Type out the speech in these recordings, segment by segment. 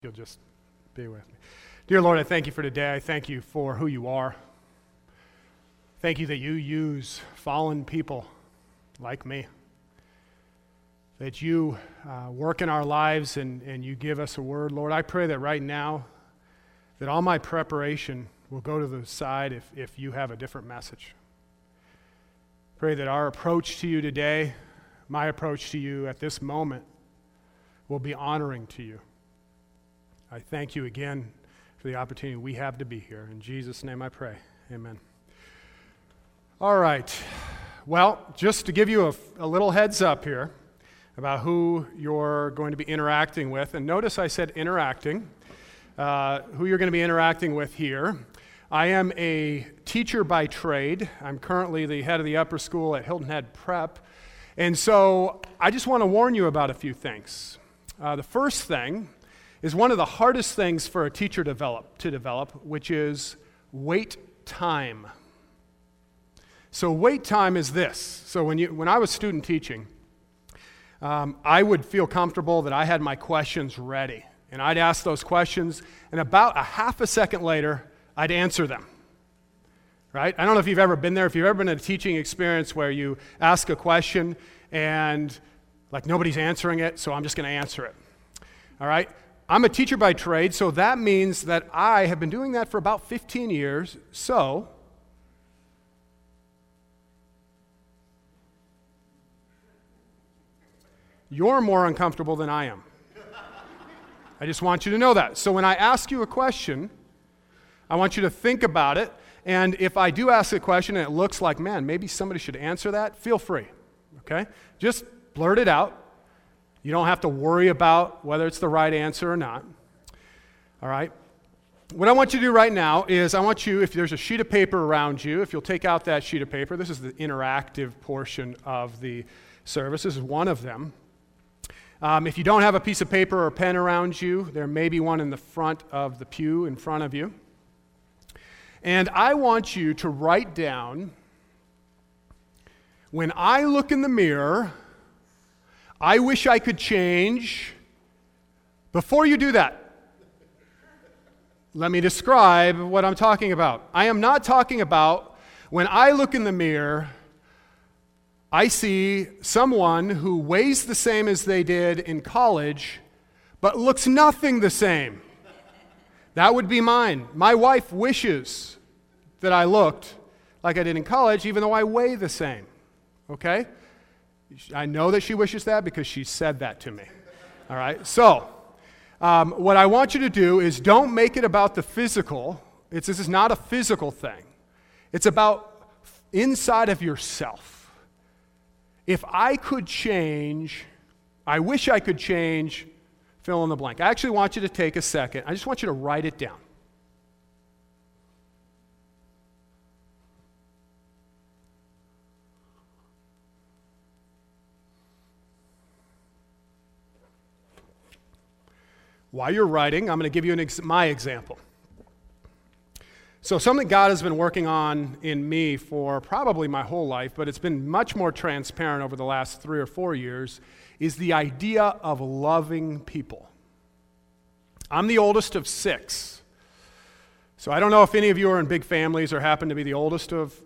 You'll just be with me. Dear Lord, I thank you for today. I thank you for who you are. Thank you that you use fallen people like me. That you uh, work in our lives and, and you give us a word. Lord, I pray that right now, that all my preparation will go to the side if, if you have a different message. Pray that our approach to you today, my approach to you at this moment, will be honoring to you. I thank you again for the opportunity we have to be here. In Jesus' name I pray. Amen. All right. Well, just to give you a, a, little heads up here about who you're going to be interacting with, and notice I said interacting, uh, who you're going to be interacting with here. I am a teacher by trade. I'm currently the head of the upper school at Hilton Head Prep. And so I just want to warn you about a few things. Uh, the first thing is one of the hardest things for a teacher develop, to develop, which is wait time. So, wait time is this. So, when, you, when I was student teaching, um, I would feel comfortable that I had my questions ready. And I'd ask those questions, and about a half a second later, I'd answer them. Right? I don't know if you've ever been there, if you've ever been in a teaching experience where you ask a question and like nobody's answering it, so I'm just going to answer it. All right? I'm a teacher by trade, so that means that I have been doing that for about 15 years. So, you're more uncomfortable than I am. I just want you to know that. So, when I ask you a question, I want you to think about it. And if I do ask a question and it looks like, man, maybe somebody should answer that, feel free. Okay? Just blurt it out. You don't have to worry about whether it's the right answer or not. All right? What I want you to do right now is I want you, if there's a sheet of paper around you, if you'll take out that sheet of paper, this is the interactive portion of the service. This is one of them. Um, if you don't have a piece of paper or pen around you, there may be one in the front of the pew in front of you. And I want you to write down when I look in the mirror, I wish I could change. Before you do that, let me describe what I'm talking about. I am not talking about when I look in the mirror, I see someone who weighs the same as they did in college, but looks nothing the same. That would be mine. My wife wishes that I looked like I did in college, even though I weigh the same. Okay? I know that she wishes that because she said that to me. All right? So, um, what I want you to do is don't make it about the physical. It's, this is not a physical thing, it's about inside of yourself. If I could change, I wish I could change, fill in the blank. I actually want you to take a second. I just want you to write it down. While you're writing, I'm going to give you ex- my example. So, something God has been working on in me for probably my whole life, but it's been much more transparent over the last three or four years, is the idea of loving people. I'm the oldest of six. So, I don't know if any of you are in big families or happen to be the oldest of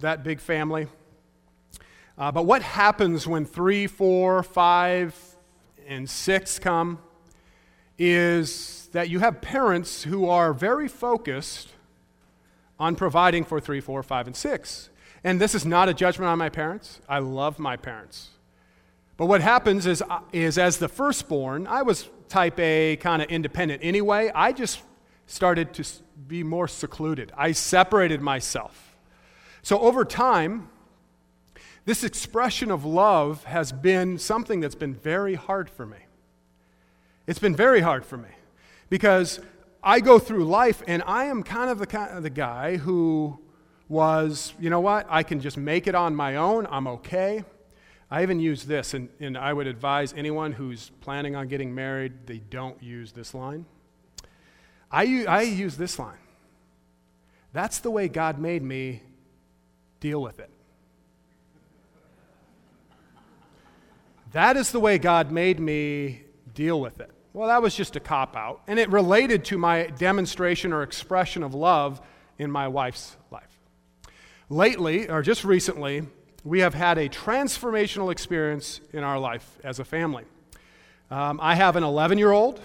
that big family. Uh, but what happens when three, four, five, and six come? Is that you have parents who are very focused on providing for three, four, five, and six. And this is not a judgment on my parents. I love my parents. But what happens is, uh, is as the firstborn, I was type A, kind of independent anyway. I just started to be more secluded. I separated myself. So over time, this expression of love has been something that's been very hard for me. It's been very hard for me because I go through life and I am kind of the, kind of the guy who was, you know what, I can just make it on my own. I'm okay. I even use this, and, and I would advise anyone who's planning on getting married, they don't use this line. I, I use this line. That's the way God made me deal with it. That is the way God made me deal with it. Well, that was just a cop out. And it related to my demonstration or expression of love in my wife's life. Lately, or just recently, we have had a transformational experience in our life as a family. Um, I have an 11 year old,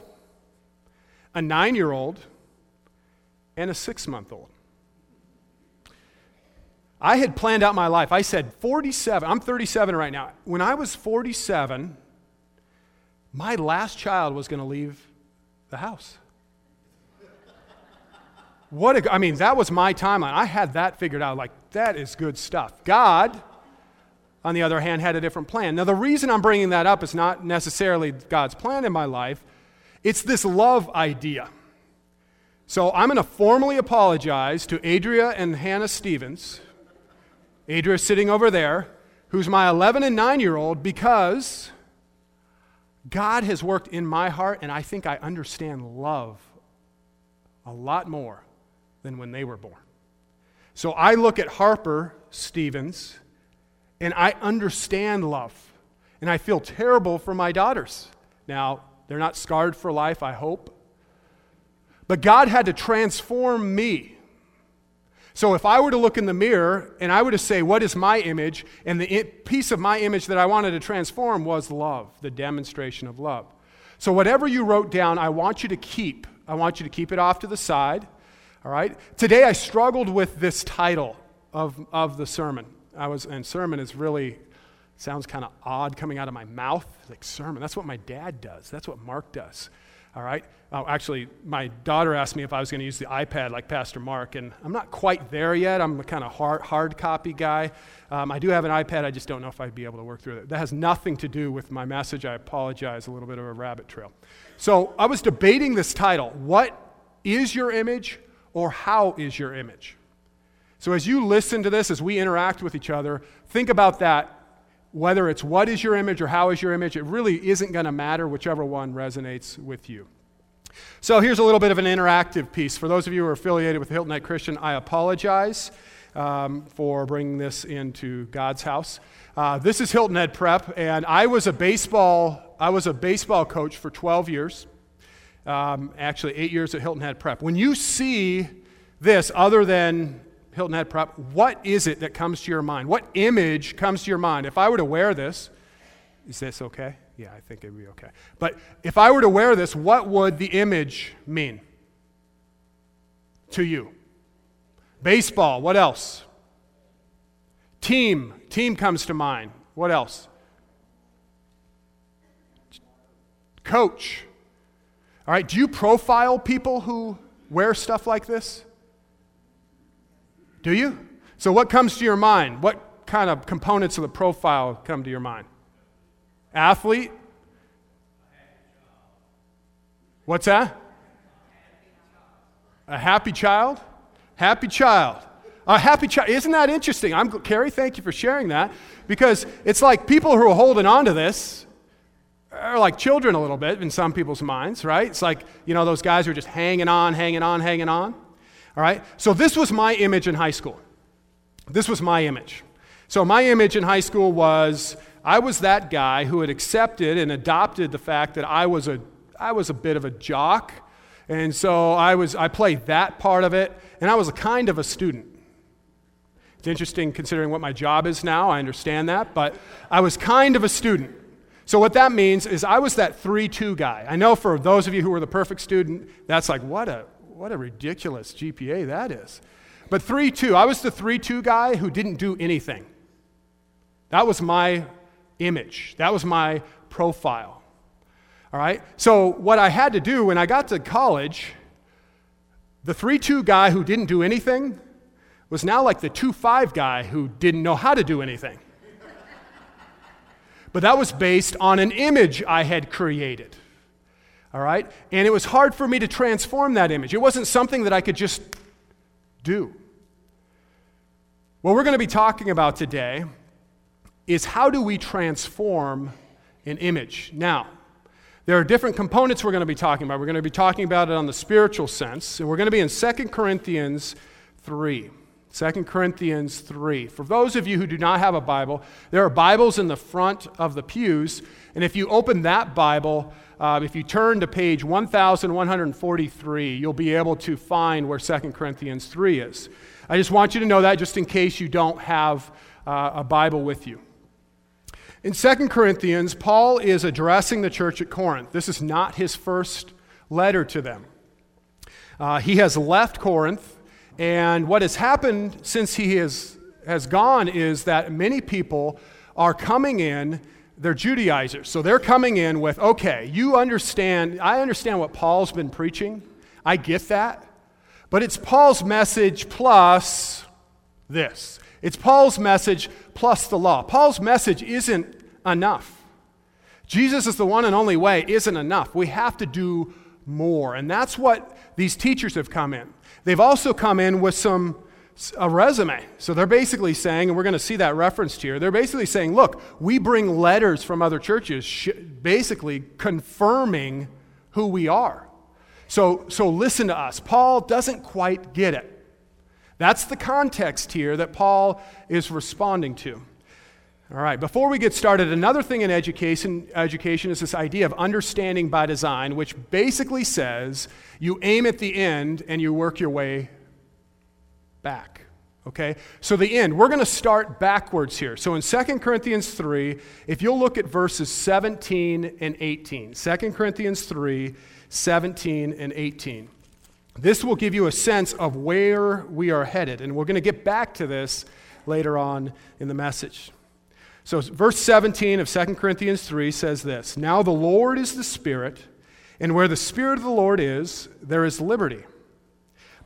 a nine year old, and a six month old. I had planned out my life. I said 47, I'm 37 right now. When I was 47, my last child was going to leave the house. What a, I mean, that was my timeline. I had that figured out. Like, that is good stuff. God, on the other hand, had a different plan. Now, the reason I'm bringing that up is not necessarily God's plan in my life, it's this love idea. So I'm going to formally apologize to Adria and Hannah Stevens. Adria sitting over there, who's my 11 and 9 year old, because God has worked in my heart, and I think I understand love a lot more than when they were born. So I look at Harper Stevens, and I understand love, and I feel terrible for my daughters. Now, they're not scarred for life, I hope. But God had to transform me. So if I were to look in the mirror and I were to say, What is my image? and the piece of my image that I wanted to transform was love, the demonstration of love. So whatever you wrote down, I want you to keep. I want you to keep it off to the side. All right? Today I struggled with this title of, of the sermon. I was, and sermon is really sounds kind of odd coming out of my mouth. Like sermon. That's what my dad does. That's what Mark does. All right? Oh, actually, my daughter asked me if I was going to use the iPad like Pastor Mark, and I'm not quite there yet. I'm a kind of hard, hard copy guy. Um, I do have an iPad, I just don't know if I'd be able to work through it. That has nothing to do with my message. I apologize, a little bit of a rabbit trail. So I was debating this title What is your image, or how is your image? So as you listen to this, as we interact with each other, think about that whether it's what is your image or how is your image, it really isn't going to matter, whichever one resonates with you. So here's a little bit of an interactive piece. For those of you who are affiliated with Hilton Head Christian, I apologize um, for bringing this into God's house. Uh, this is Hilton Head Prep, and I was a baseball I was a baseball coach for 12 years. Um, actually, eight years at Hilton Head Prep. When you see this, other than Hilton Head Prep, what is it that comes to your mind? What image comes to your mind? If I were to wear this, is this okay? Yeah, I think it'd be okay. But if I were to wear this, what would the image mean to you? Baseball, what else? Team, team comes to mind. What else? Coach. All right, do you profile people who wear stuff like this? Do you? So, what comes to your mind? What kind of components of the profile come to your mind? Athlete? What's that? A happy child? Happy child. A happy child. Isn't that interesting? I'm Carrie, thank you for sharing that. Because it's like people who are holding on to this are like children a little bit in some people's minds, right? It's like, you know, those guys who are just hanging on, hanging on, hanging on. All right? So this was my image in high school. This was my image. So my image in high school was I was that guy who had accepted and adopted the fact that I was a I was a bit of a jock. And so I was I played that part of it and I was a kind of a student. It's interesting considering what my job is now. I understand that, but I was kind of a student. So what that means is I was that 3-2 guy. I know for those of you who were the perfect student, that's like what a what a ridiculous GPA that is. But 3 2, I was the 3 2 guy who didn't do anything. That was my image, that was my profile. All right? So, what I had to do when I got to college, the 3 2 guy who didn't do anything was now like the 2 5 guy who didn't know how to do anything. but that was based on an image I had created all right? And it was hard for me to transform that image. It wasn't something that I could just do. What we're going to be talking about today is how do we transform an image? Now, there are different components we're going to be talking about. We're going to be talking about it on the spiritual sense, and we're going to be in 2 Corinthians 3. 2 Corinthians 3. For those of you who do not have a Bible, there are Bibles in the front of the pews. And if you open that Bible, uh, if you turn to page 1143, you'll be able to find where 2 Corinthians 3 is. I just want you to know that just in case you don't have uh, a Bible with you. In 2 Corinthians, Paul is addressing the church at Corinth. This is not his first letter to them. Uh, he has left Corinth and what has happened since he has, has gone is that many people are coming in, they're Judaizers. So they're coming in with, okay, you understand, I understand what Paul's been preaching. I get that. But it's Paul's message plus this. It's Paul's message plus the law. Paul's message isn't enough. Jesus is the one and only way isn't enough. We have to do more. And that's what these teachers have come in. They've also come in with some a resume. So they're basically saying, and we're going to see that referenced here, they're basically saying, look, we bring letters from other churches, sh- basically confirming who we are. So, so listen to us. Paul doesn't quite get it. That's the context here that Paul is responding to. All right, before we get started, another thing in education, education is this idea of understanding by design, which basically says you aim at the end and you work your way back. Okay? So the end, we're going to start backwards here. So in 2 Corinthians 3, if you'll look at verses 17 and 18, 2 Corinthians 3, 17 and 18. This will give you a sense of where we are headed, and we're going to get back to this later on in the message. So, verse 17 of 2 Corinthians 3 says this Now the Lord is the Spirit, and where the Spirit of the Lord is, there is liberty.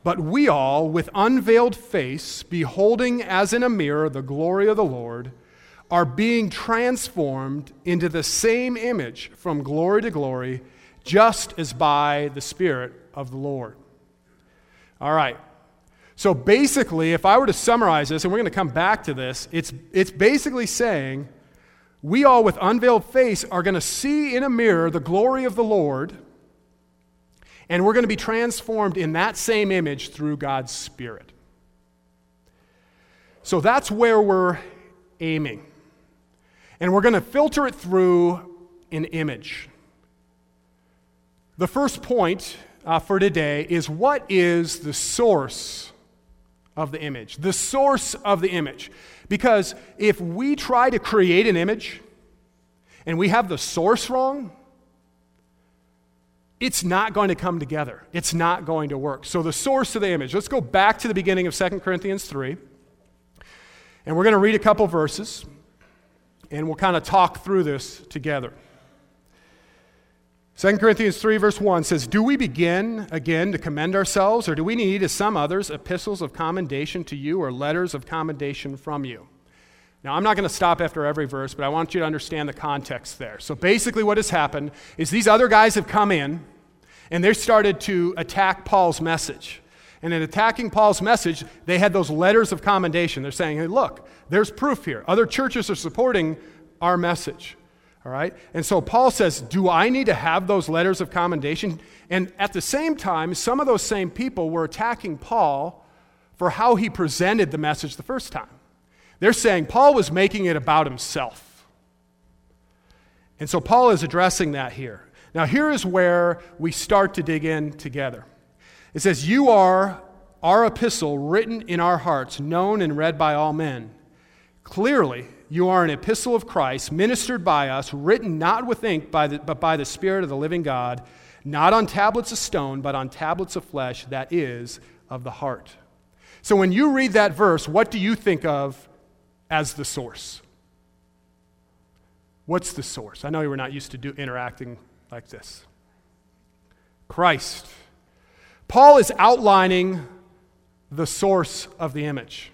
But we all, with unveiled face, beholding as in a mirror the glory of the Lord, are being transformed into the same image from glory to glory, just as by the Spirit of the Lord. All right. So basically, if I were to summarize this, and we're going to come back to this, it's, it's basically saying we all with unveiled face are going to see in a mirror the glory of the Lord and we're going to be transformed in that same image through God's Spirit. So that's where we're aiming. And we're going to filter it through an image. The first point uh, for today is what is the source of the image? The source of the image. Because if we try to create an image and we have the source wrong, it's not going to come together. It's not going to work. So, the source of the image. Let's go back to the beginning of 2 Corinthians 3. And we're going to read a couple verses, and we'll kind of talk through this together. 2 Corinthians 3, verse 1 says, Do we begin again to commend ourselves, or do we need, as some others, epistles of commendation to you or letters of commendation from you? Now, I'm not going to stop after every verse, but I want you to understand the context there. So basically, what has happened is these other guys have come in and they started to attack Paul's message. And in attacking Paul's message, they had those letters of commendation. They're saying, hey, look, there's proof here. Other churches are supporting our message. All right? And so Paul says, Do I need to have those letters of commendation? And at the same time, some of those same people were attacking Paul for how he presented the message the first time. They're saying Paul was making it about himself. And so Paul is addressing that here. Now, here is where we start to dig in together. It says, You are our epistle written in our hearts, known and read by all men. Clearly, you are an epistle of Christ, ministered by us, written not with ink, by the, but by the Spirit of the living God, not on tablets of stone, but on tablets of flesh, that is, of the heart. So when you read that verse, what do you think of as the source. What's the source? I know you were not used to do, interacting like this. Christ. Paul is outlining the source of the image.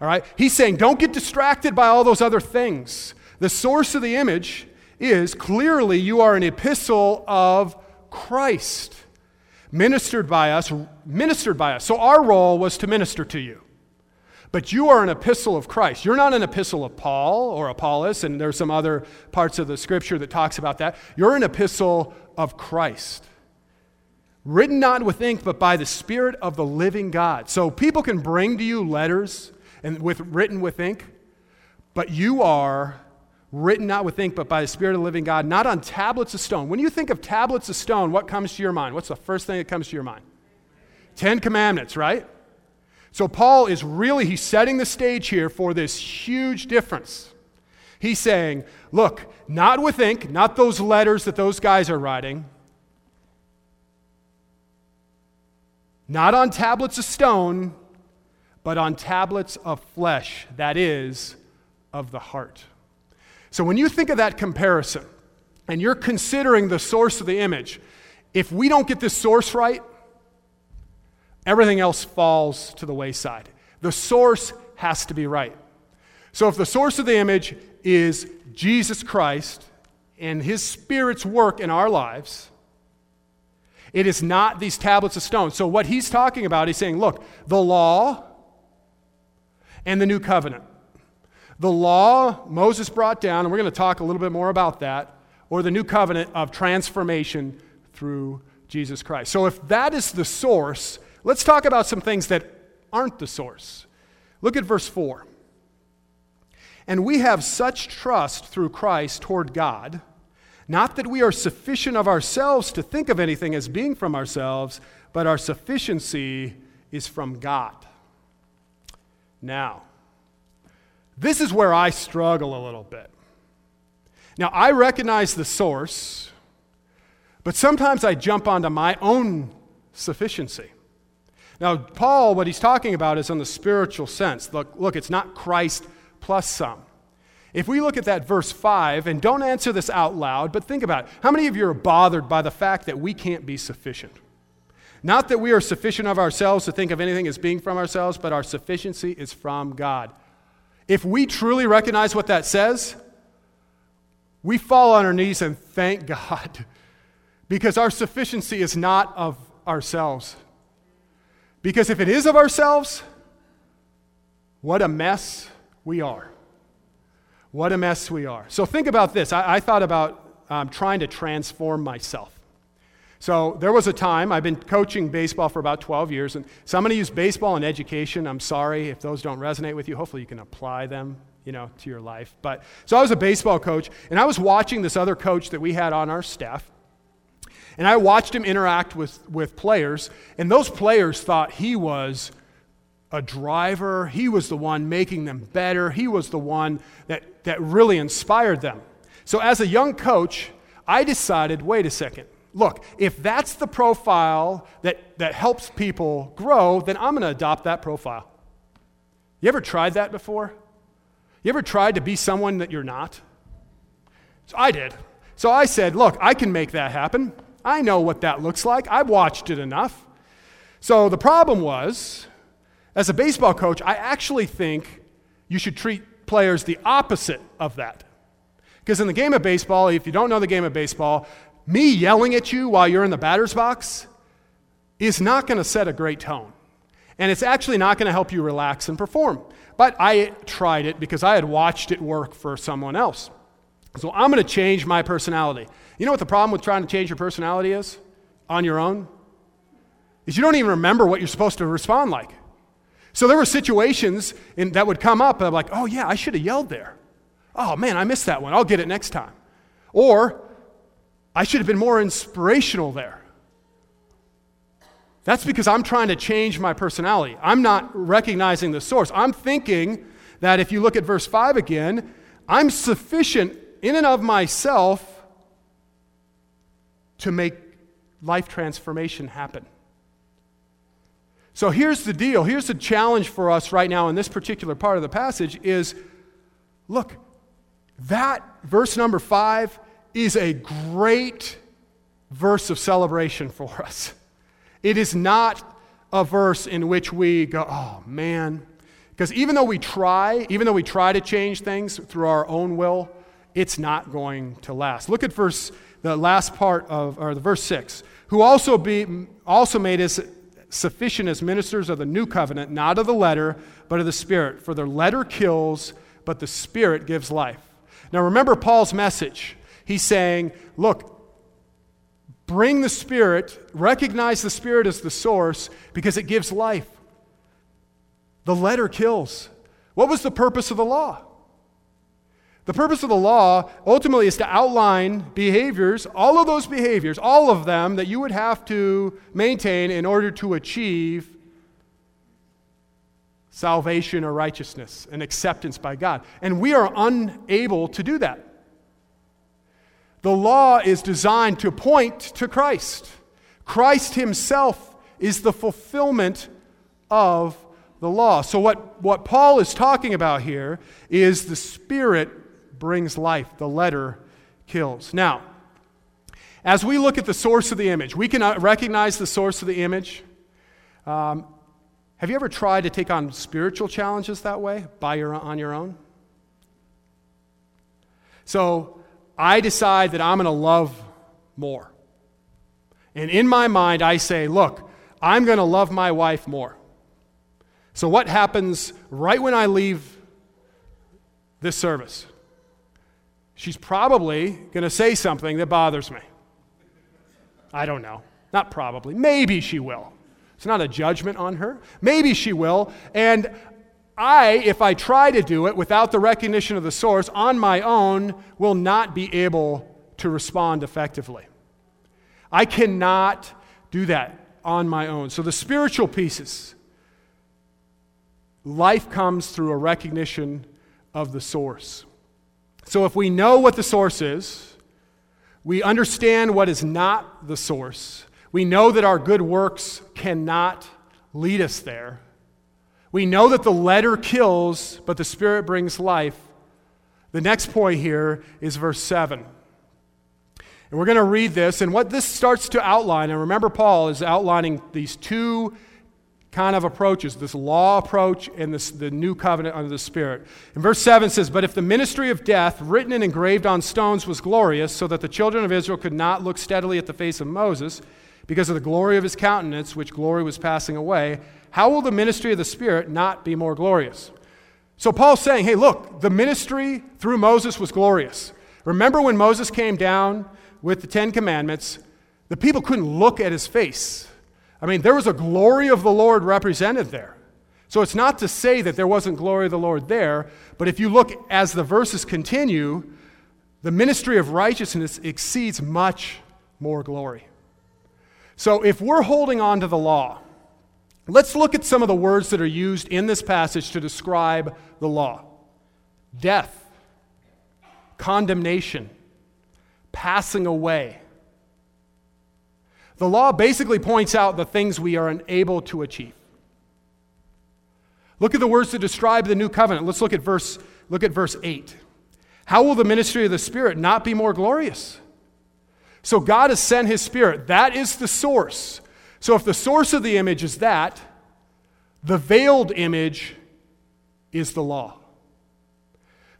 All right? He's saying, don't get distracted by all those other things. The source of the image is clearly you are an epistle of Christ, ministered by us, ministered by us. So our role was to minister to you. But you are an epistle of Christ. You're not an epistle of Paul or Apollos, and there's some other parts of the scripture that talks about that. You're an epistle of Christ, written not with ink, but by the Spirit of the living God. So people can bring to you letters and with written with ink, but you are written not with ink, but by the Spirit of the living God, not on tablets of stone. When you think of tablets of stone, what comes to your mind? What's the first thing that comes to your mind? Ten Commandments, right? So Paul is really, he's setting the stage here for this huge difference. He's saying, look, not with ink, not those letters that those guys are writing, not on tablets of stone, but on tablets of flesh, that is, of the heart. So when you think of that comparison and you're considering the source of the image, if we don't get this source right, everything else falls to the wayside. The source has to be right. So if the source of the image is Jesus Christ and his Spirit's work in our lives, it is not these tablets of stone. So what he's talking about, he's saying, look, the law and the new covenant. The law Moses brought down, and we're going to talk a little bit more about that, or the new covenant of transformation through Jesus Christ. So, if that is the source, let's talk about some things that aren't the source. Look at verse 4. And we have such trust through Christ toward God, not that we are sufficient of ourselves to think of anything as being from ourselves, but our sufficiency is from God. Now, this is where I struggle a little bit. Now, I recognize the source, but sometimes I jump onto my own sufficiency. Now, Paul, what he's talking about is on the spiritual sense. Look, look, it's not Christ plus some. If we look at that verse 5, and don't answer this out loud, but think about it. How many of you are bothered by the fact that we can't be sufficient? Not that we are sufficient of ourselves to think of anything as being from ourselves, but our sufficiency is from God. If we truly recognize what that says, we fall on our knees and thank God because our sufficiency is not of ourselves. Because if it is of ourselves, what a mess we are. What a mess we are. So think about this. I, I thought about um, trying to transform myself. So there was a time, I've been coaching baseball for about 12 years, and so I'm going to use baseball and education. I'm sorry if those don't resonate with you. Hopefully you can apply them, you know, to your life. But so I was a baseball coach, and I was watching this other coach that we had on our staff. And I watched him interact with, with players, and those players thought he was a driver. He was the one making them better. He was the one that, that really inspired them. So, as a young coach, I decided wait a second, look, if that's the profile that, that helps people grow, then I'm going to adopt that profile. You ever tried that before? You ever tried to be someone that you're not? So I did. So I said, look, I can make that happen. I know what that looks like. I've watched it enough. So the problem was, as a baseball coach, I actually think you should treat players the opposite of that. Because in the game of baseball, if you don't know the game of baseball, me yelling at you while you're in the batter's box is not going to set a great tone. And it's actually not going to help you relax and perform. But I tried it because I had watched it work for someone else. So I'm going to change my personality. You know what the problem with trying to change your personality is on your own? Is you don't even remember what you're supposed to respond like. So there were situations in, that would come up, and I'm like, oh yeah, I should have yelled there. Oh man, I missed that one. I'll get it next time. Or I should have been more inspirational there. That's because I'm trying to change my personality. I'm not recognizing the source. I'm thinking that if you look at verse 5 again, I'm sufficient in and of myself to make life transformation happen. So here's the deal. Here's the challenge for us right now in this particular part of the passage is look, that verse number 5 is a great verse of celebration for us. It is not a verse in which we go, oh man. Because even though we try, even though we try to change things through our own will, it's not going to last. Look at verse, the last part of, or the verse 6. Who also, be, also made us sufficient as ministers of the new covenant, not of the letter, but of the Spirit. For the letter kills, but the Spirit gives life. Now remember Paul's message. He's saying, look, Bring the Spirit, recognize the Spirit as the source because it gives life. The letter kills. What was the purpose of the law? The purpose of the law ultimately is to outline behaviors, all of those behaviors, all of them that you would have to maintain in order to achieve salvation or righteousness and acceptance by God. And we are unable to do that. The law is designed to point to Christ. Christ Himself is the fulfillment of the law. So, what, what Paul is talking about here is the Spirit brings life, the letter kills. Now, as we look at the source of the image, we can uh, recognize the source of the image. Um, have you ever tried to take on spiritual challenges that way, by your, on your own? So, I decide that I'm going to love more. And in my mind, I say, look, I'm going to love my wife more. So, what happens right when I leave this service? She's probably going to say something that bothers me. I don't know. Not probably. Maybe she will. It's not a judgment on her. Maybe she will. And I, if I try to do it without the recognition of the source on my own, will not be able to respond effectively. I cannot do that on my own. So, the spiritual pieces life comes through a recognition of the source. So, if we know what the source is, we understand what is not the source, we know that our good works cannot lead us there we know that the letter kills, but the Spirit brings life. The next point here is verse 7. And we're going to read this, and what this starts to outline, and remember, Paul is outlining these two kind of approaches this law approach and this, the new covenant under the Spirit. And verse 7 says, But if the ministry of death, written and engraved on stones, was glorious, so that the children of Israel could not look steadily at the face of Moses, because of the glory of his countenance, which glory was passing away, how will the ministry of the Spirit not be more glorious? So Paul's saying, hey, look, the ministry through Moses was glorious. Remember when Moses came down with the Ten Commandments, the people couldn't look at his face. I mean, there was a glory of the Lord represented there. So it's not to say that there wasn't glory of the Lord there, but if you look as the verses continue, the ministry of righteousness exceeds much more glory. So if we're holding on to the law, Let's look at some of the words that are used in this passage to describe the law death, condemnation, passing away. The law basically points out the things we are unable to achieve. Look at the words that describe the new covenant. Let's look at verse, look at verse 8. How will the ministry of the Spirit not be more glorious? So God has sent his Spirit. That is the source. So if the source of the image is that, the veiled image is the law.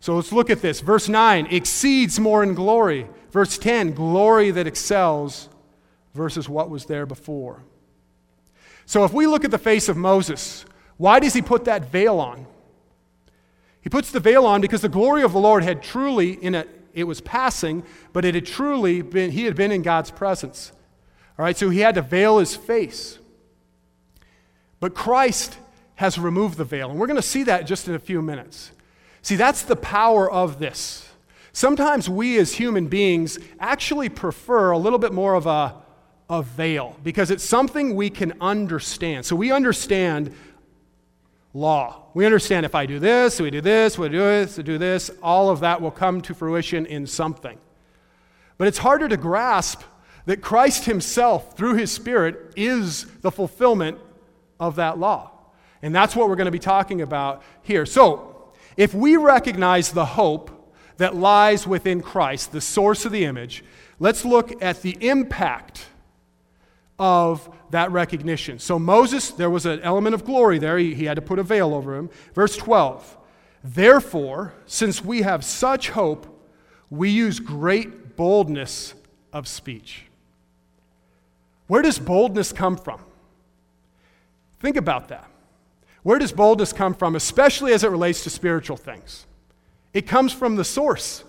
So let's look at this. Verse 9 exceeds more in glory. Verse 10 glory that excels versus what was there before. So if we look at the face of Moses, why does he put that veil on? He puts the veil on because the glory of the Lord had truly in it it was passing, but it had truly been he had been in God's presence. All right, so he had to veil his face. But Christ has removed the veil, and we're going to see that just in a few minutes. See, that's the power of this. Sometimes we as human beings actually prefer a little bit more of a, a veil because it's something we can understand. So we understand law. We understand if I do this, we do this, we do this, we do this, all of that will come to fruition in something. But it's harder to grasp that Christ Himself, through His Spirit, is the fulfillment of that law. And that's what we're going to be talking about here. So, if we recognize the hope that lies within Christ, the source of the image, let's look at the impact of that recognition. So, Moses, there was an element of glory there. He, he had to put a veil over him. Verse 12 Therefore, since we have such hope, we use great boldness of speech. Where does boldness come from? Think about that. Where does boldness come from, especially as it relates to spiritual things? It comes from the source.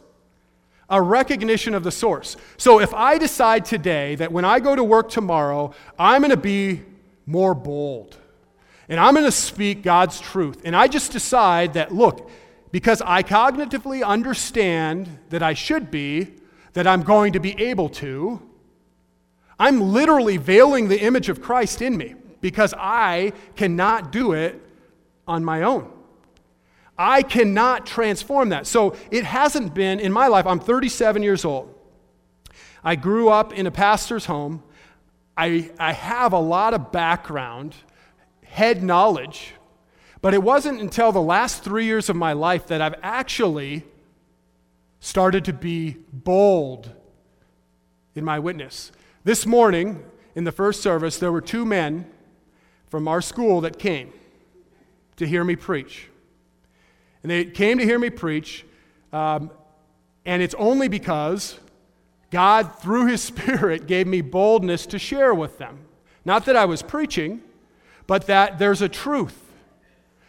A recognition of the source. So if I decide today that when I go to work tomorrow, I'm going to be more bold and I'm going to speak God's truth, and I just decide that, look, because I cognitively understand that I should be, that I'm going to be able to, I'm literally veiling the image of Christ in me because I cannot do it on my own. I cannot transform that. So it hasn't been in my life. I'm 37 years old. I grew up in a pastor's home. I, I have a lot of background, head knowledge, but it wasn't until the last three years of my life that I've actually started to be bold in my witness. This morning, in the first service, there were two men from our school that came to hear me preach. And they came to hear me preach, um, and it's only because God, through His Spirit, gave me boldness to share with them. Not that I was preaching, but that there's a truth.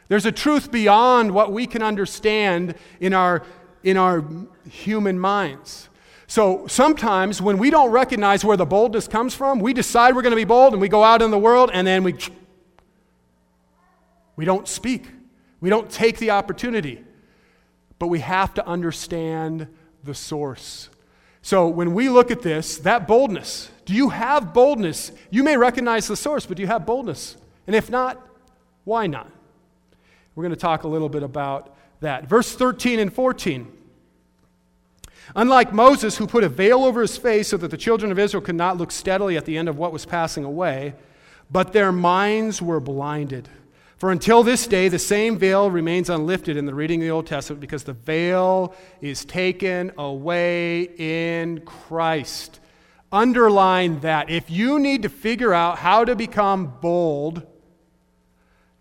There's a truth beyond what we can understand in our, in our human minds. So sometimes when we don't recognize where the boldness comes from, we decide we're going to be bold and we go out in the world and then we, we don't speak. We don't take the opportunity, but we have to understand the source. So when we look at this, that boldness, do you have boldness? You may recognize the source, but do you have boldness? And if not, why not? We're going to talk a little bit about that. Verse 13 and 14. Unlike Moses, who put a veil over his face so that the children of Israel could not look steadily at the end of what was passing away, but their minds were blinded. For until this day, the same veil remains unlifted in the reading of the Old Testament because the veil is taken away in Christ. Underline that. If you need to figure out how to become bold,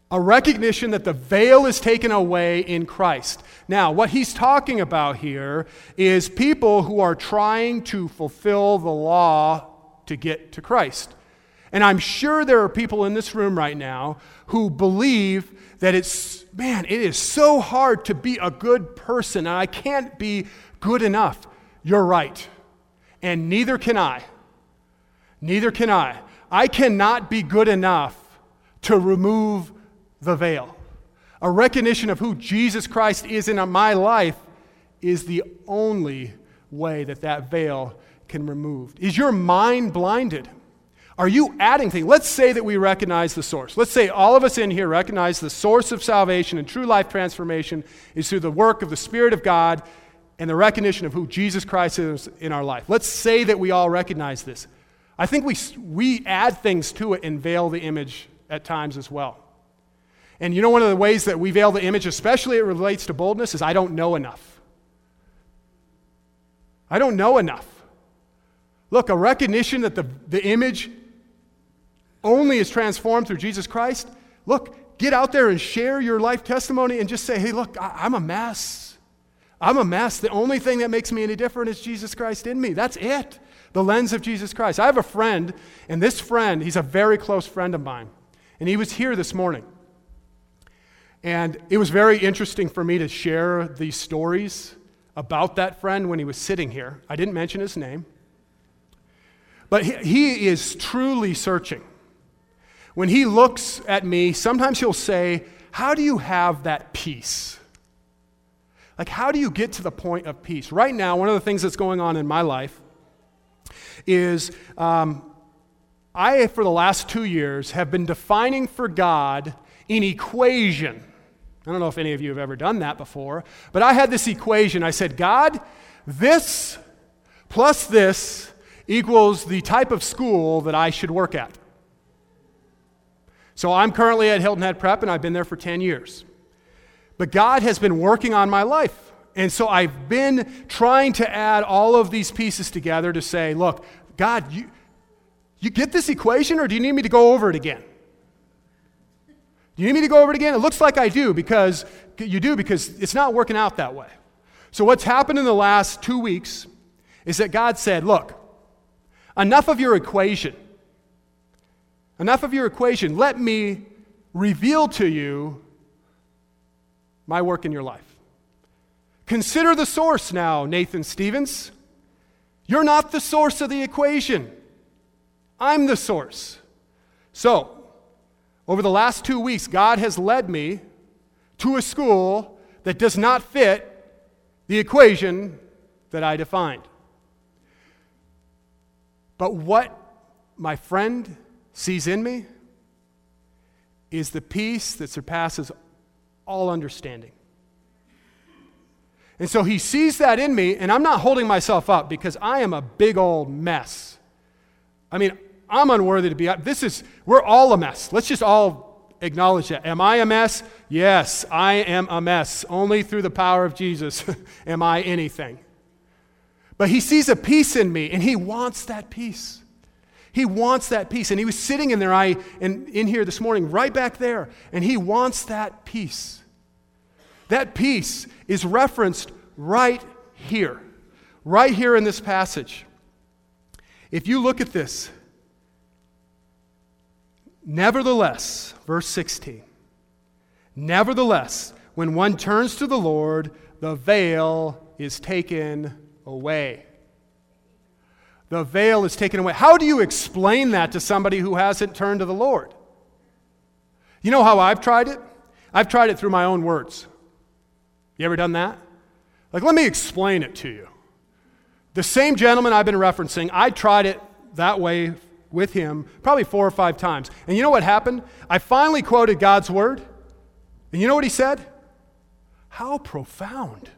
a recognition that the veil is taken away in Christ. Now, what he's talking about here is people who are trying to fulfill the law to get to Christ. And I'm sure there are people in this room right now who believe that it's, man, it is so hard to be a good person and I can't be good enough. You're right. And neither can I. Neither can I. I cannot be good enough to remove the veil. A recognition of who Jesus Christ is in my life is the only way that that veil can be removed. Is your mind blinded? Are you adding things? Let's say that we recognize the source. Let's say all of us in here recognize the source of salvation and true life transformation is through the work of the Spirit of God and the recognition of who Jesus Christ is in our life. Let's say that we all recognize this. I think we, we add things to it and veil the image at times as well. And you know, one of the ways that we veil the image, especially it relates to boldness, is I don't know enough. I don't know enough. Look, a recognition that the, the image only is transformed through Jesus Christ, look, get out there and share your life testimony and just say, hey, look, I, am a mess. I'm a mess. The only thing that makes me any different is Jesus Christ in me. That's it. The lens of Jesus Christ. I have a friend, and this friend, he's a very close friend of mine. And he was here this morning. And it was very interesting for me to share these stories about that friend when he was sitting here. I didn't mention his name. But he, he is truly searching. When he looks at me, sometimes he'll say, How do you have that peace? Like, how do you get to the point of peace? Right now, one of the things that's going on in my life is um, I, for the last two years, have been defining for God an equation. I don't know if any of you have ever done that before, but I had this equation. I said, God, this plus this equals the type of school that I should work at. So I'm currently at Hilton Head Prep, and I've been there for 10 years. But God has been working on my life. And so I've been trying to add all of these pieces together to say, look, God, you, you get this equation, or do you need me to go over it again? Do you need me to go over it again? It looks like I do because you do because it's not working out that way. So what's happened in the last two weeks is that God said, look, enough of your equation. Enough of your equation. Let me reveal to you my work in your life. Consider the source now, Nathan Stevens. You're not the source of the equation. I'm the source. So, over the last two weeks, God has led me to a school that does not fit the equation that I defined. But what my friend sees in me is the peace that surpasses all understanding. And so he sees that in me, and I'm not holding myself up because I am a big old mess. I mean, I'm unworthy to be. This is, we're all a mess. Let's just all acknowledge that. Am I a mess? Yes, I am a mess. Only through the power of Jesus am I anything. But he sees a peace in me, and he wants that peace. He wants that peace. And he was sitting in there, I, in, in here this morning, right back there, and he wants that peace. That peace is referenced right here, right here in this passage. If you look at this, nevertheless, verse 16, nevertheless, when one turns to the Lord, the veil is taken away. The veil is taken away. How do you explain that to somebody who hasn't turned to the Lord? You know how I've tried it? I've tried it through my own words. You ever done that? Like, let me explain it to you. The same gentleman I've been referencing, I tried it that way with him probably four or five times. And you know what happened? I finally quoted God's word. And you know what he said? How profound.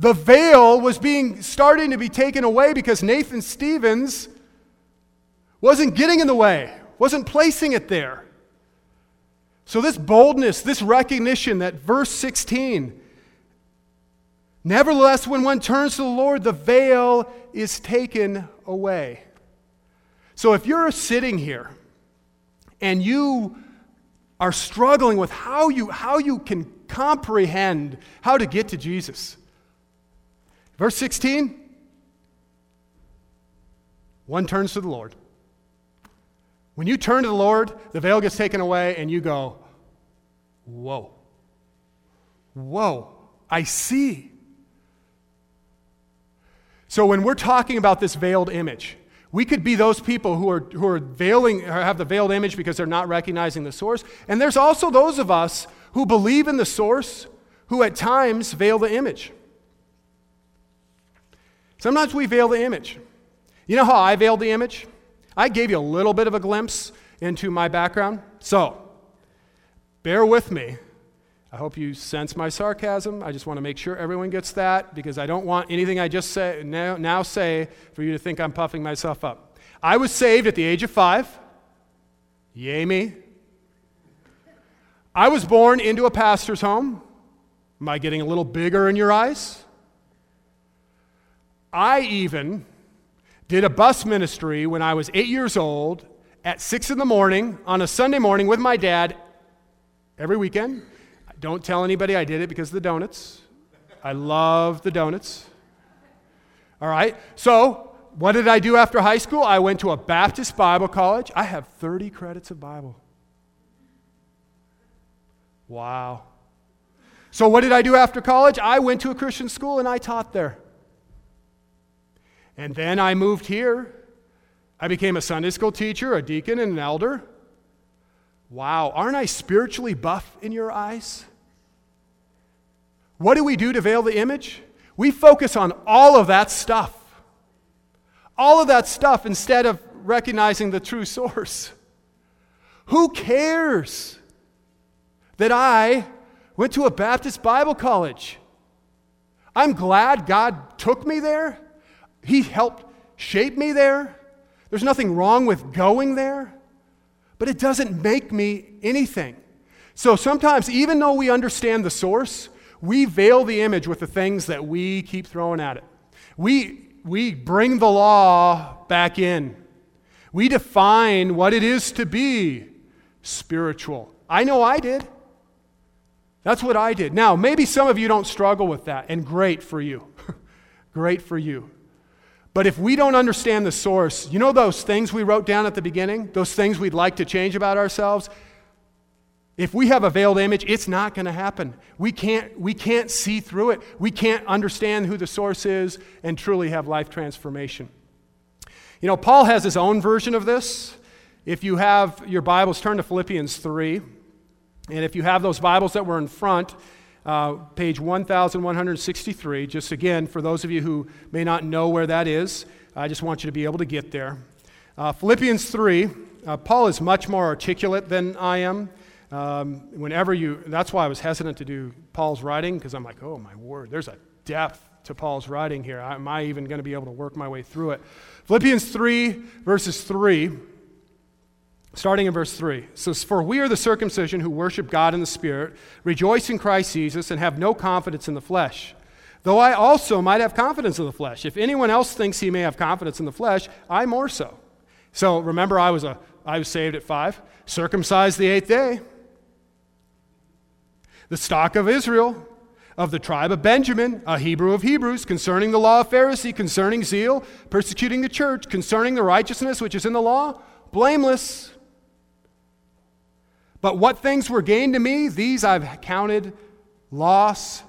The veil was being starting to be taken away because Nathan Stevens wasn't getting in the way, wasn't placing it there. So, this boldness, this recognition that verse 16, nevertheless, when one turns to the Lord, the veil is taken away. So, if you're sitting here and you are struggling with how you, how you can comprehend how to get to Jesus, verse 16, one turns to the Lord. When you turn to the Lord, the veil gets taken away, and you go, Whoa. Whoa. I see. So when we're talking about this veiled image, we could be those people who are, who are veiling, or have the veiled image because they're not recognizing the source. And there's also those of us who believe in the source who at times veil the image. Sometimes we veil the image. You know how I veiled the image? I gave you a little bit of a glimpse into my background. So, bear with me. I hope you sense my sarcasm. I just want to make sure everyone gets that because I don't want anything I just say, now, now say for you to think I'm puffing myself up. I was saved at the age of five. Yay, me. I was born into a pastor's home. Am I getting a little bigger in your eyes? I even did a bus ministry when I was eight years old at six in the morning on a Sunday morning with my dad every weekend. Don't tell anybody I did it because of the donuts. I love the donuts. All right, so what did I do after high school? I went to a Baptist Bible college. I have 30 credits of Bible. Wow. So, what did I do after college? I went to a Christian school and I taught there. And then I moved here. I became a Sunday school teacher, a deacon, and an elder. Wow, aren't I spiritually buff in your eyes? What do we do to veil the image? We focus on all of that stuff. All of that stuff instead of recognizing the true source. Who cares that I went to a Baptist Bible college? I'm glad God took me there. He helped shape me there. There's nothing wrong with going there, but it doesn't make me anything. So sometimes, even though we understand the source, we veil the image with the things that we keep throwing at it. We, we bring the law back in. We define what it is to be spiritual. I know I did. That's what I did. Now, maybe some of you don't struggle with that, and great for you. great for you. But if we don't understand the source, you know those things we wrote down at the beginning? Those things we'd like to change about ourselves? If we have a veiled image, it's not going to happen. We can't, we can't see through it. We can't understand who the source is and truly have life transformation. You know, Paul has his own version of this. If you have your Bibles, turn to Philippians 3. And if you have those Bibles that were in front, uh, page 1163, just again, for those of you who may not know where that is, I just want you to be able to get there. Uh, Philippians 3, uh, Paul is much more articulate than I am. Um, whenever you, that's why I was hesitant to do Paul's writing, because I'm like, oh my word, there's a depth to Paul's writing here. Am I even going to be able to work my way through it? Philippians 3, verses 3, starting in verse 3. says, For we are the circumcision who worship God in the Spirit, rejoice in Christ Jesus, and have no confidence in the flesh. Though I also might have confidence in the flesh. If anyone else thinks he may have confidence in the flesh, I more so. So remember, I was, a, I was saved at five, circumcised the eighth day the stock of Israel, of the tribe of Benjamin, a Hebrew of Hebrews, concerning the law of Pharisee, concerning zeal, persecuting the church, concerning the righteousness which is in the law, blameless. But what things were gained to me, these I've counted loss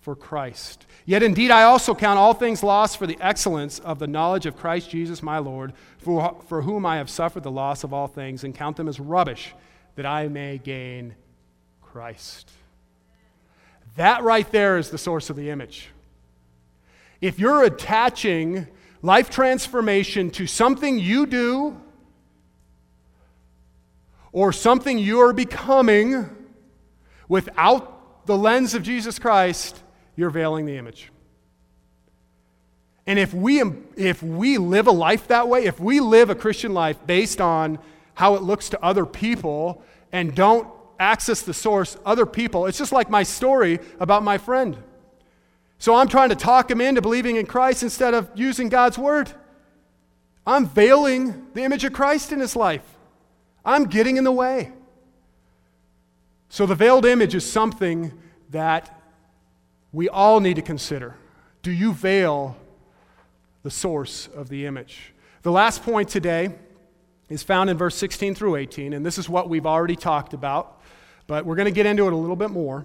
for Christ. Yet indeed I also count all things lost for the excellence of the knowledge of Christ Jesus my Lord, for, for whom I have suffered the loss of all things, and count them as rubbish, that I may gain Christ. That right there is the source of the image. If you're attaching life transformation to something you do or something you're becoming without the lens of Jesus Christ, you're veiling the image. And if we, if we live a life that way, if we live a Christian life based on how it looks to other people and don't access the source, other people. It's just like my story about my friend. So I'm trying to talk him into believing in Christ instead of using God's word. I'm veiling the image of Christ in his life. I'm getting in the way. So the veiled image is something that we all need to consider. Do you veil the source of the image? The last point today is found in verse 16 through 18, and this is what we've already talked about. But we're going to get into it a little bit more.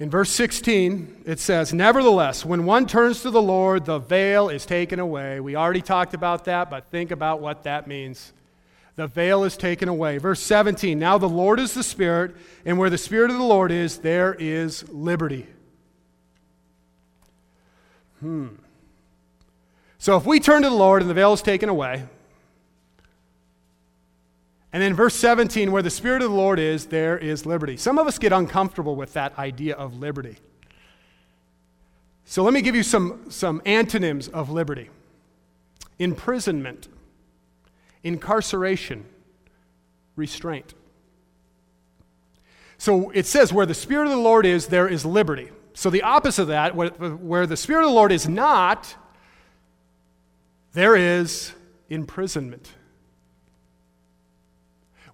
In verse 16, it says, Nevertheless, when one turns to the Lord, the veil is taken away. We already talked about that, but think about what that means. The veil is taken away. Verse 17, Now the Lord is the Spirit, and where the Spirit of the Lord is, there is liberty. Hmm. So if we turn to the Lord and the veil is taken away, and then verse 17, where the Spirit of the Lord is, there is liberty. Some of us get uncomfortable with that idea of liberty. So let me give you some, some antonyms of liberty imprisonment, incarceration, restraint. So it says, where the Spirit of the Lord is, there is liberty. So the opposite of that, where, where the Spirit of the Lord is not, there is imprisonment.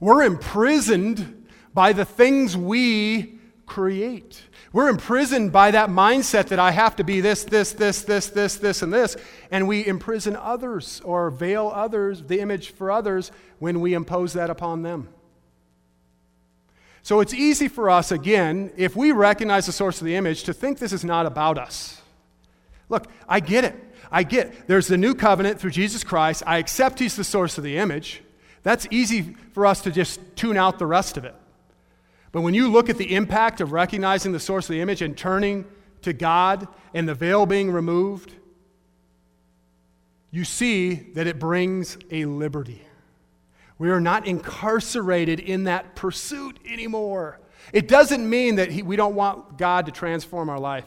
We're imprisoned by the things we create. We're imprisoned by that mindset that I have to be this, this, this, this, this, this, and this. And we imprison others or veil others, the image for others, when we impose that upon them. So it's easy for us, again, if we recognize the source of the image, to think this is not about us. Look, I get it. I get there's the new covenant through Jesus Christ. I accept he's the source of the image. That's easy for us to just tune out the rest of it. But when you look at the impact of recognizing the source of the image and turning to God and the veil being removed, you see that it brings a liberty. We are not incarcerated in that pursuit anymore. It doesn't mean that he, we don't want God to transform our life.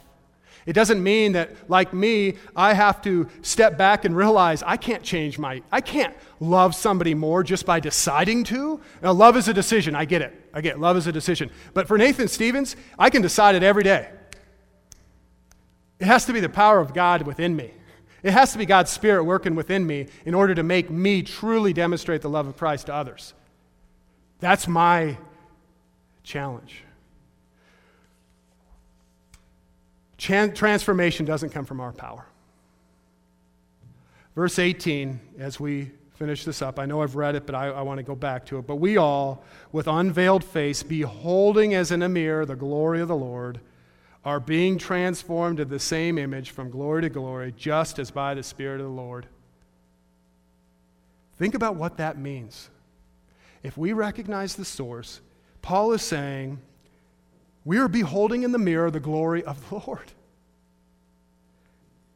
It doesn't mean that, like me, I have to step back and realize I can't change my, I can't love somebody more just by deciding to. Now, love is a decision. I get it. I get it. Love is a decision. But for Nathan Stevens, I can decide it every day. It has to be the power of God within me. It has to be God's Spirit working within me in order to make me truly demonstrate the love of Christ to others. That's my challenge. Transformation doesn't come from our power. Verse 18, as we finish this up. I know I've read it, but I, I want to go back to it. But we all, with unveiled face, beholding as in a mirror the glory of the Lord, are being transformed to the same image from glory to glory, just as by the Spirit of the Lord. Think about what that means. If we recognize the source, Paul is saying, we are beholding in the mirror the glory of the Lord.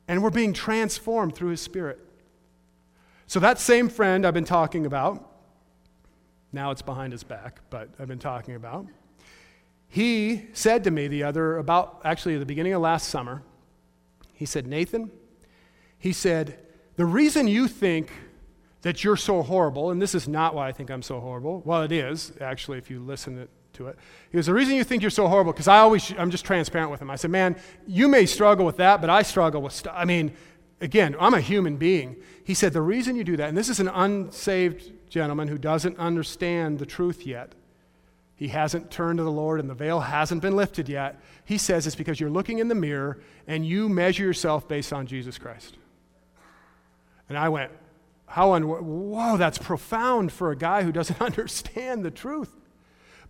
And we're being transformed through his Spirit. So, that same friend I've been talking about, now it's behind his back, but I've been talking about, he said to me the other, about actually the beginning of last summer, he said, Nathan, he said, the reason you think that you're so horrible, and this is not why I think I'm so horrible. Well, it is, actually, if you listen to it. He goes, The reason you think you're so horrible, because I always, I'm just transparent with him. I said, Man, you may struggle with that, but I struggle with stuff. I mean, again, I'm a human being. He said, The reason you do that, and this is an unsaved gentleman who doesn't understand the truth yet. He hasn't turned to the Lord and the veil hasn't been lifted yet. He says it's because you're looking in the mirror and you measure yourself based on Jesus Christ. And I went, how un- whoa, that's profound for a guy who doesn't understand the truth.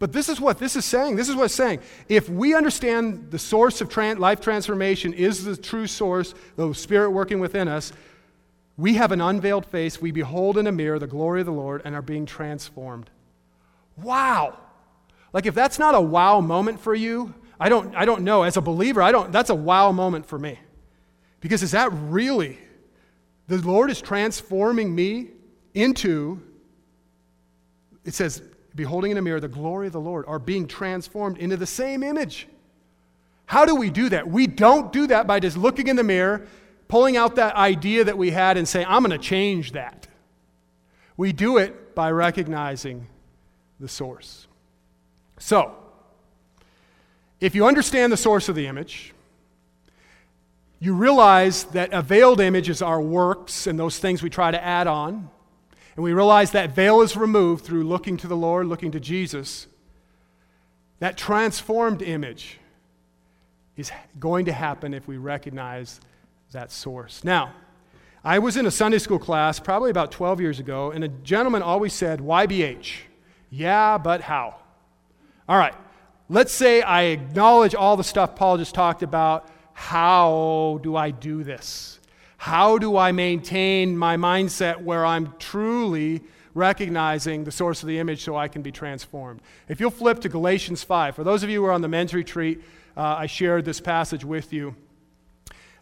But this is what this is saying. This is what it's saying. If we understand the source of tran- life transformation is the true source, the Spirit working within us, we have an unveiled face. We behold in a mirror the glory of the Lord and are being transformed. Wow. Like if that's not a wow moment for you, I don't, I don't know. As a believer, I don't, that's a wow moment for me. Because is that really the Lord is transforming me into, it says, beholding in a mirror the glory of the Lord, are being transformed into the same image. How do we do that? We don't do that by just looking in the mirror, pulling out that idea that we had, and saying, I'm going to change that. We do it by recognizing the source. So, if you understand the source of the image, you realize that a veiled image is our works and those things we try to add on. And we realize that veil is removed through looking to the Lord, looking to Jesus. That transformed image is going to happen if we recognize that source. Now, I was in a Sunday school class probably about 12 years ago, and a gentleman always said, YBH. Yeah, but how? All right, let's say I acknowledge all the stuff Paul just talked about how do I do this? How do I maintain my mindset where I'm truly recognizing the source of the image so I can be transformed? If you'll flip to Galatians 5, for those of you who are on the men's retreat, uh, I shared this passage with you.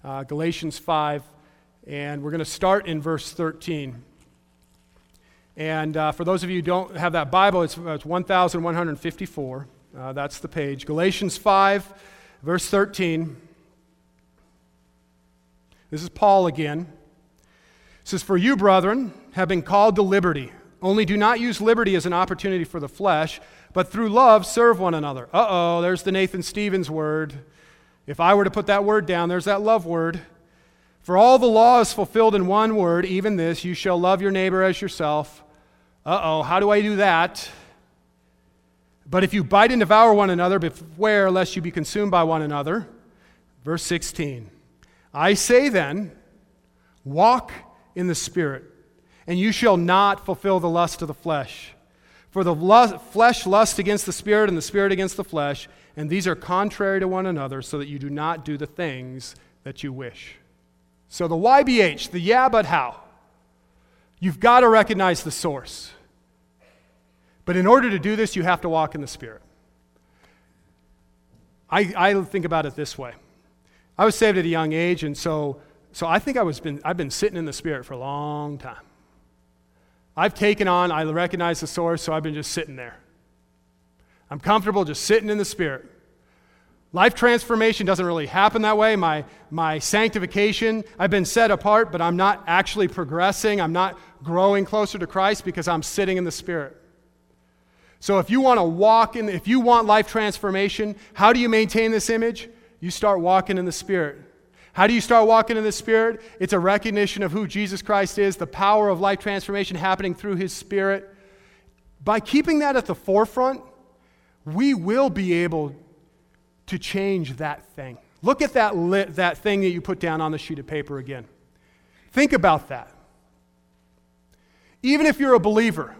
Uh, Galatians 5, and we're going to start in verse 13. And uh, for those of you who don't have that Bible, it's, it's 1154. Uh, that's the page. Galatians 5, verse 13. This is Paul again. It says, For you, brethren, have been called to liberty. Only do not use liberty as an opportunity for the flesh, but through love serve one another. Uh oh, there's the Nathan Stevens word. If I were to put that word down, there's that love word. For all the law is fulfilled in one word, even this you shall love your neighbor as yourself. Uh oh, how do I do that? But if you bite and devour one another, beware lest you be consumed by one another. Verse 16. I say then, walk in the Spirit, and you shall not fulfill the lust of the flesh. For the lust, flesh lusts against the Spirit, and the Spirit against the flesh, and these are contrary to one another, so that you do not do the things that you wish. So the YBH, the yeah, but how? You've got to recognize the source. But in order to do this, you have to walk in the Spirit. I, I think about it this way I was saved at a young age, and so, so I think I was been, I've been sitting in the Spirit for a long time. I've taken on, I recognize the source, so I've been just sitting there. I'm comfortable just sitting in the Spirit. Life transformation doesn't really happen that way. My, my sanctification, I've been set apart, but I'm not actually progressing. I'm not growing closer to Christ because I'm sitting in the Spirit. So if you want to walk in, if you want life transformation, how do you maintain this image? You start walking in the Spirit. How do you start walking in the Spirit? It's a recognition of who Jesus Christ is, the power of life transformation happening through His Spirit. By keeping that at the forefront, we will be able to change that thing. Look at that, that thing that you put down on the sheet of paper again. Think about that. Even if you're a believer,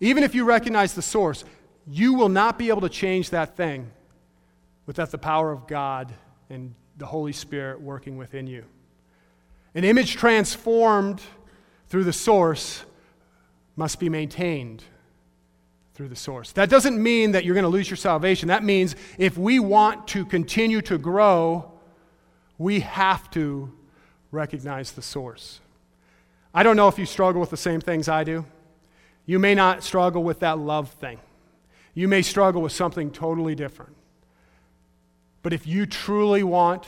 even if you recognize the source, you will not be able to change that thing without the power of God and the Holy Spirit working within you. An image transformed through the source must be maintained through the source. That doesn't mean that you're going to lose your salvation. That means if we want to continue to grow, we have to recognize the source. I don't know if you struggle with the same things I do. You may not struggle with that love thing. You may struggle with something totally different. But if you truly want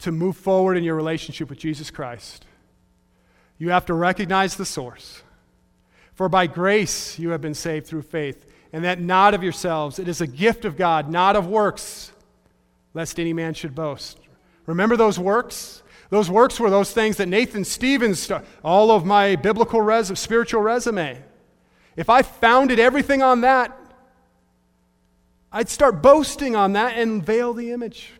to move forward in your relationship with Jesus Christ, you have to recognize the source. For by grace you have been saved through faith, and that not of yourselves. It is a gift of God, not of works, lest any man should boast. Remember those works? Those works were those things that Nathan Stevens, all of my biblical res- spiritual resume. If I founded everything on that, I'd start boasting on that and veil the image.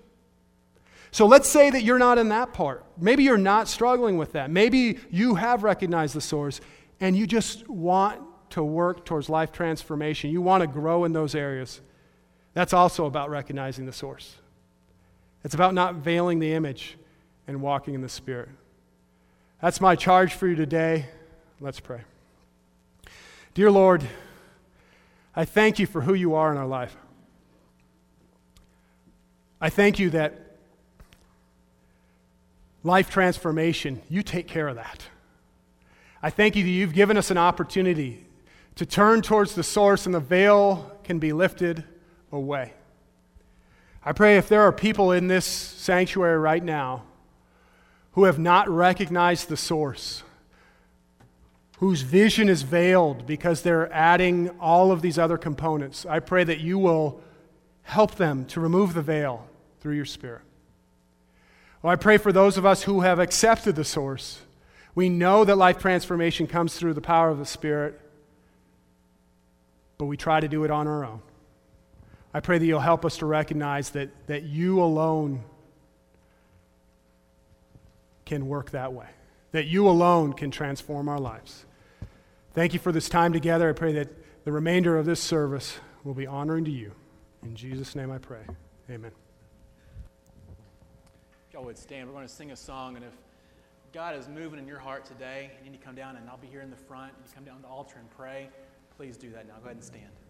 So let's say that you're not in that part. Maybe you're not struggling with that. Maybe you have recognized the source and you just want to work towards life transformation. You want to grow in those areas. That's also about recognizing the source. It's about not veiling the image and walking in the Spirit. That's my charge for you today. Let's pray. Dear Lord, I thank you for who you are in our life. I thank you that life transformation, you take care of that. I thank you that you've given us an opportunity to turn towards the source and the veil can be lifted away. I pray if there are people in this sanctuary right now who have not recognized the source, whose vision is veiled because they're adding all of these other components, I pray that you will help them to remove the veil through your Spirit. Well, I pray for those of us who have accepted the source. We know that life transformation comes through the power of the Spirit, but we try to do it on our own. I pray that you'll help us to recognize that, that you alone can work that way, that you alone can transform our lives. Thank you for this time together. I pray that the remainder of this service will be honoring to you. In Jesus' name I pray. Amen y'all would stand, we're going to sing a song. And if God is moving in your heart today, and you need to come down, and I'll be here in the front. You come down to the altar and pray. Please do that now. Go ahead and stand.